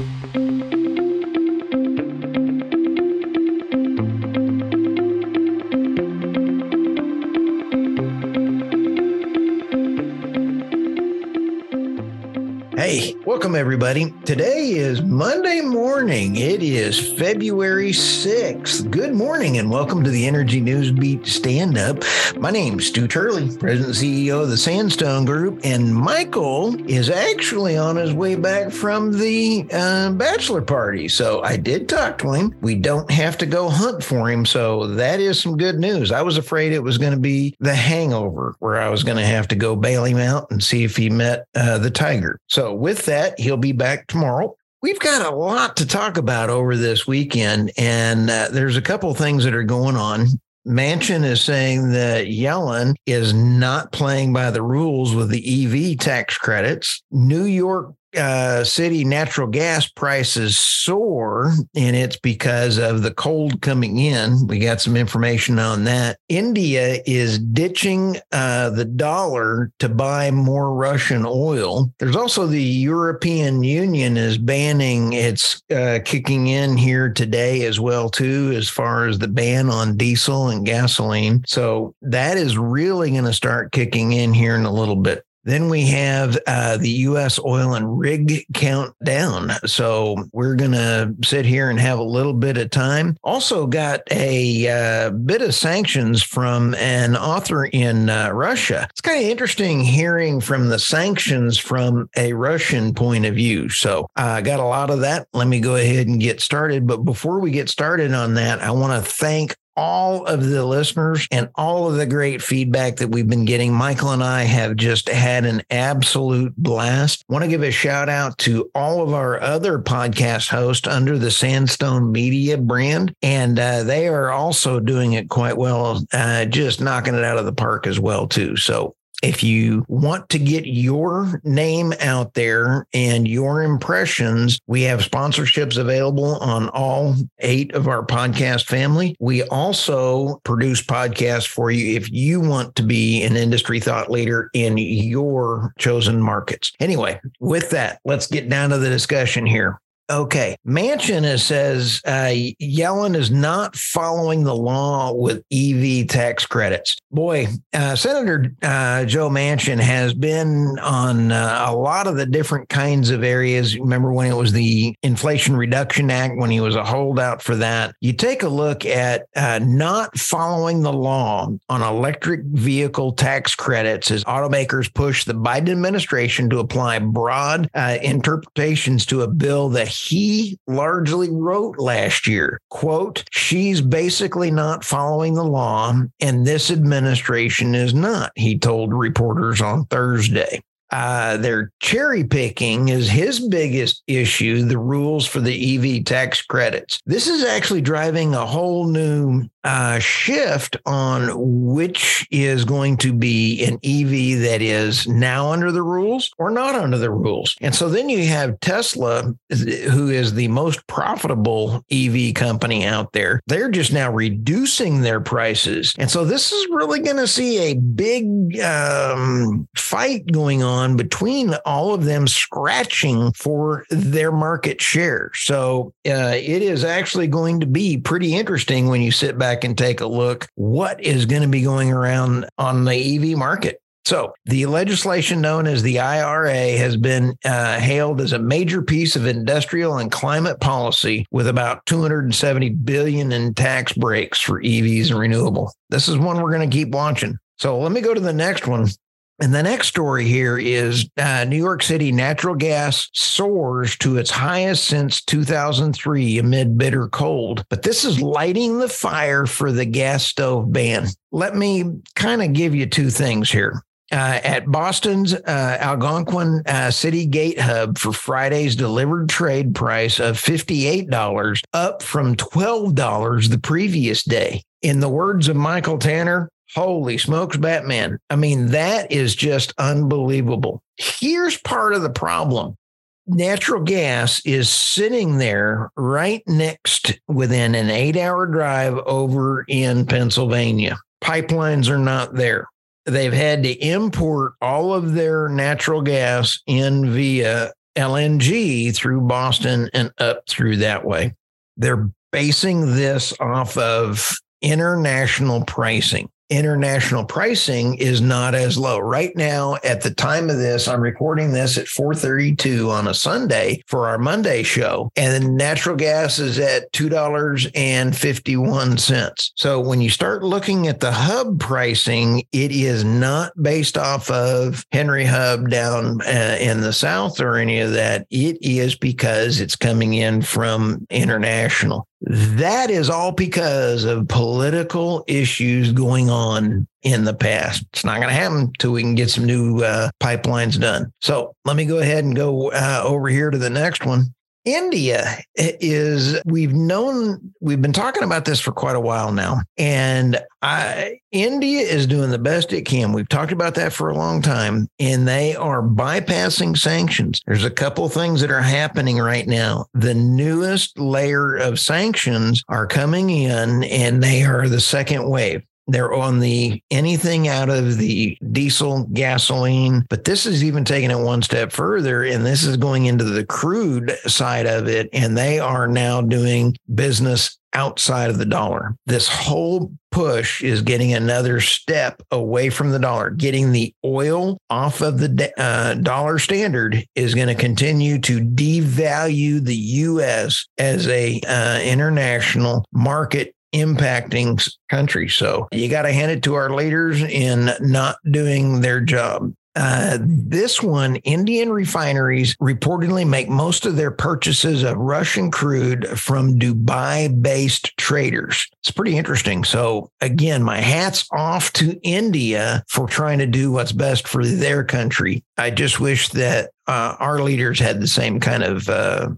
Hey, welcome everybody. Today is Monday morning. It is February 6th. Good morning and welcome to the Energy News Beat Stand Up. My name's Stu Turley, President CEO of the Sandstone Group, and Michael is actually on his way back from the uh, bachelor party. So I did talk to him. We don't have to go hunt for him. So that is some good news. I was afraid it was going to be the hangover where I was going to have to go bail him out and see if he met uh, the tiger. So with that, he'll be back tomorrow. We've got a lot to talk about over this weekend, and uh, there's a couple things that are going on. Manchin is saying that Yellen is not playing by the rules with the EV tax credits. New York uh, city natural gas prices soar, and it's because of the cold coming in. We got some information on that. India is ditching uh, the dollar to buy more Russian oil. There's also the European Union is banning. It's uh, kicking in here today as well too, as far as the ban on diesel and gasoline. So that is really going to start kicking in here in a little bit. Then we have uh, the U.S. oil and rig countdown. So we're going to sit here and have a little bit of time. Also, got a uh, bit of sanctions from an author in uh, Russia. It's kind of interesting hearing from the sanctions from a Russian point of view. So I got a lot of that. Let me go ahead and get started. But before we get started on that, I want to thank all of the listeners and all of the great feedback that we've been getting. Michael and I have just had an absolute blast. Want to give a shout out to all of our other podcast hosts under the Sandstone Media brand, and uh, they are also doing it quite well, uh, just knocking it out of the park as well too. So if you want to get your name out there and your impressions, we have sponsorships available on all eight of our podcast family. We also produce podcasts for you if you want to be an industry thought leader in your chosen markets. Anyway, with that, let's get down to the discussion here. Okay. Manchin says uh, Yellen is not following the law with EV tax credits. Boy, uh, Senator uh, Joe Manchin has been on uh, a lot of the different kinds of areas. Remember when it was the Inflation Reduction Act, when he was a holdout for that? You take a look at uh, not following the law on electric vehicle tax credits as automakers push the Biden administration to apply broad uh, interpretations to a bill that he largely wrote last year. Quote, she's basically not following the law, and this administration is not, he told reporters on Thursday. Uh, their cherry picking is his biggest issue the rules for the EV tax credits. This is actually driving a whole new uh, shift on which is going to be an EV that is now under the rules or not under the rules. And so then you have Tesla, who is the most profitable EV company out there. They're just now reducing their prices. And so this is really going to see a big um, fight going on between all of them scratching for their market share. So uh, it is actually going to be pretty interesting when you sit back back and take a look what is going to be going around on the EV market. So, the legislation known as the IRA has been uh, hailed as a major piece of industrial and climate policy with about 270 billion in tax breaks for EVs and renewable. This is one we're going to keep watching. So, let me go to the next one. And the next story here is uh, New York City natural gas soars to its highest since 2003 amid bitter cold. But this is lighting the fire for the gas stove ban. Let me kind of give you two things here. Uh, at Boston's uh, Algonquin uh, City Gate Hub for Friday's delivered trade price of $58, up from $12 the previous day. In the words of Michael Tanner, Holy smokes, Batman. I mean, that is just unbelievable. Here's part of the problem natural gas is sitting there right next within an eight hour drive over in Pennsylvania. Pipelines are not there. They've had to import all of their natural gas in via LNG through Boston and up through that way. They're basing this off of international pricing international pricing is not as low. Right now, at the time of this, I'm recording this at 432 on a Sunday for our Monday show. And natural gas is at $2.51. So when you start looking at the hub pricing, it is not based off of Henry Hub down uh, in the South or any of that. It is because it's coming in from international. That is all because of political issues going on in the past. It's not going to happen until we can get some new uh, pipelines done. So let me go ahead and go uh, over here to the next one. India is, we've known, we've been talking about this for quite a while now. And I, India is doing the best it can. We've talked about that for a long time, and they are bypassing sanctions. There's a couple things that are happening right now. The newest layer of sanctions are coming in, and they are the second wave. They're on the anything out of the diesel, gasoline, but this is even taking it one step further. And this is going into the crude side of it. And they are now doing business outside of the dollar. This whole push is getting another step away from the dollar. Getting the oil off of the uh, dollar standard is going to continue to devalue the U.S. as a uh, international market impacting countries. So you got to hand it to our leaders in not doing their job. Uh, this one, Indian refineries reportedly make most of their purchases of Russian crude from Dubai based traders. It's pretty interesting. So, again, my hat's off to India for trying to do what's best for their country. I just wish that uh, our leaders had the same kind of uh,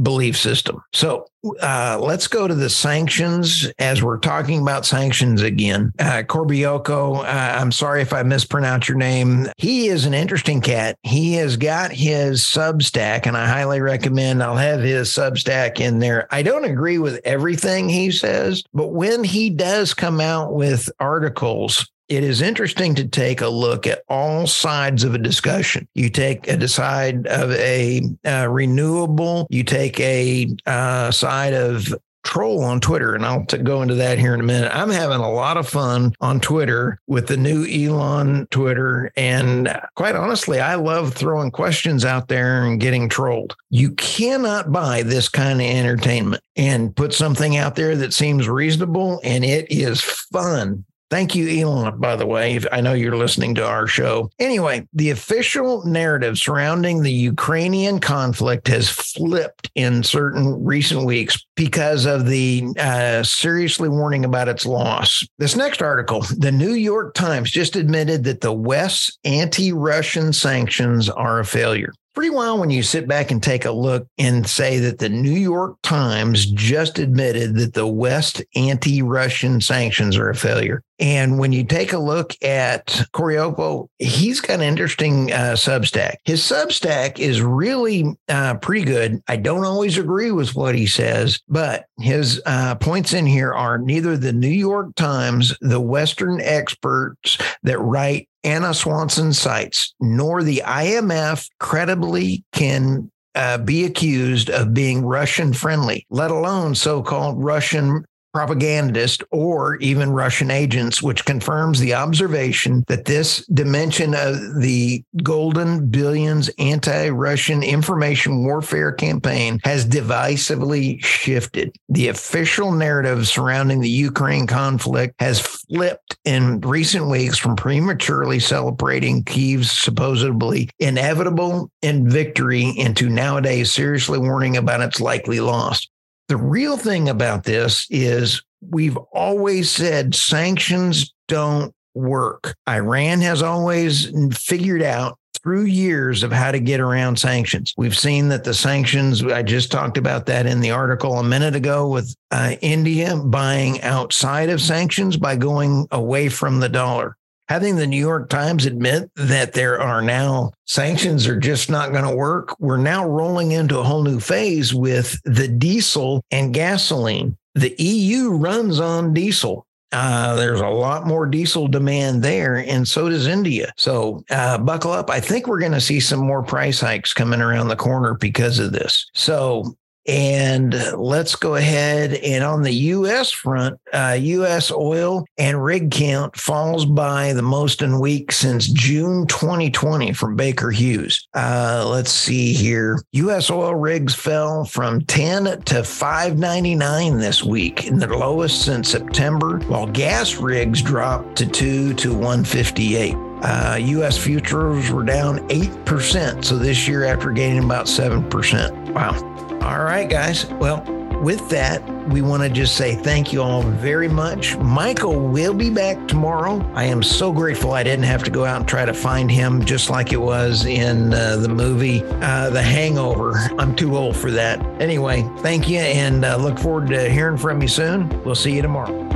belief system. So uh, let's go to the sanctions as we're talking about sanctions again. Uh, Korybko, uh, I'm sorry if I mispronounce your name. He is an interesting cat. He has got his Substack, and I highly recommend I'll have his Substack in there. I don't agree with everything he says, but when he does come out with articles it is interesting to take a look at all sides of a discussion. You take a side of a uh, renewable, you take a uh, side of troll on Twitter, and I'll t- go into that here in a minute. I'm having a lot of fun on Twitter with the new Elon Twitter. And quite honestly, I love throwing questions out there and getting trolled. You cannot buy this kind of entertainment and put something out there that seems reasonable and it is fun Thank you, Elon, by the way. I know you're listening to our show. Anyway, the official narrative surrounding the Ukrainian conflict has flipped in certain recent weeks because of the uh, seriously warning about its loss. This next article, the New York Times just admitted that the West's anti Russian sanctions are a failure pretty wild when you sit back and take a look and say that the New York Times just admitted that the West anti Russian sanctions are a failure. And when you take a look at Coriopo, he's got an interesting uh, Substack. His Substack is really uh, pretty good. I don't always agree with what he says, but his uh, points in here are neither the New York Times, the Western experts that write Ana Swanson cites, nor the IMF credibly can uh, be accused of being Russian friendly, let alone so called Russian propagandist or even Russian agents, which confirms the observation that this dimension of the golden billions anti Russian information warfare campaign has divisively shifted. The official narrative surrounding the Ukraine conflict has flipped in recent weeks from prematurely celebrating Kyiv's supposedly inevitable and victory into nowadays seriously warning about its likely loss. The real thing about this is we've always said sanctions don't work. Iran has always figured out through years of how to get around sanctions. We've seen that the sanctions, I just talked about that in the article a minute ago with uh, India buying outside of sanctions by going away from the dollar having the New York Times admit that there are now sanctions are just not going to work, we're now rolling into a whole new phase with the diesel and gasoline. The EU runs on diesel. Uh, there's a lot more diesel demand there, and so does India. So uh, buckle up. I think we're going to see some more price hikes coming around the corner because of this. So and let's go ahead and on the U.S. front, uh, U.S. oil and rig count falls by the most in week since June 2020 from Baker Hughes. Uh, let's see here. U.S. oil rigs fell from 10 to 599 this week, in the lowest since September, while gas rigs dropped to 2 to 158. Uh, U.S. futures were down 8%. So this year, after gaining about 7%. Wow. All right, guys. Well, with that, we want to just say thank you all very much. Michael will be back tomorrow. I am so grateful I didn't have to go out and try to find him just like it was in uh, the movie uh, The Hangover. I'm too old for that. Anyway, thank you and uh, look forward to hearing from you soon. We'll see you tomorrow.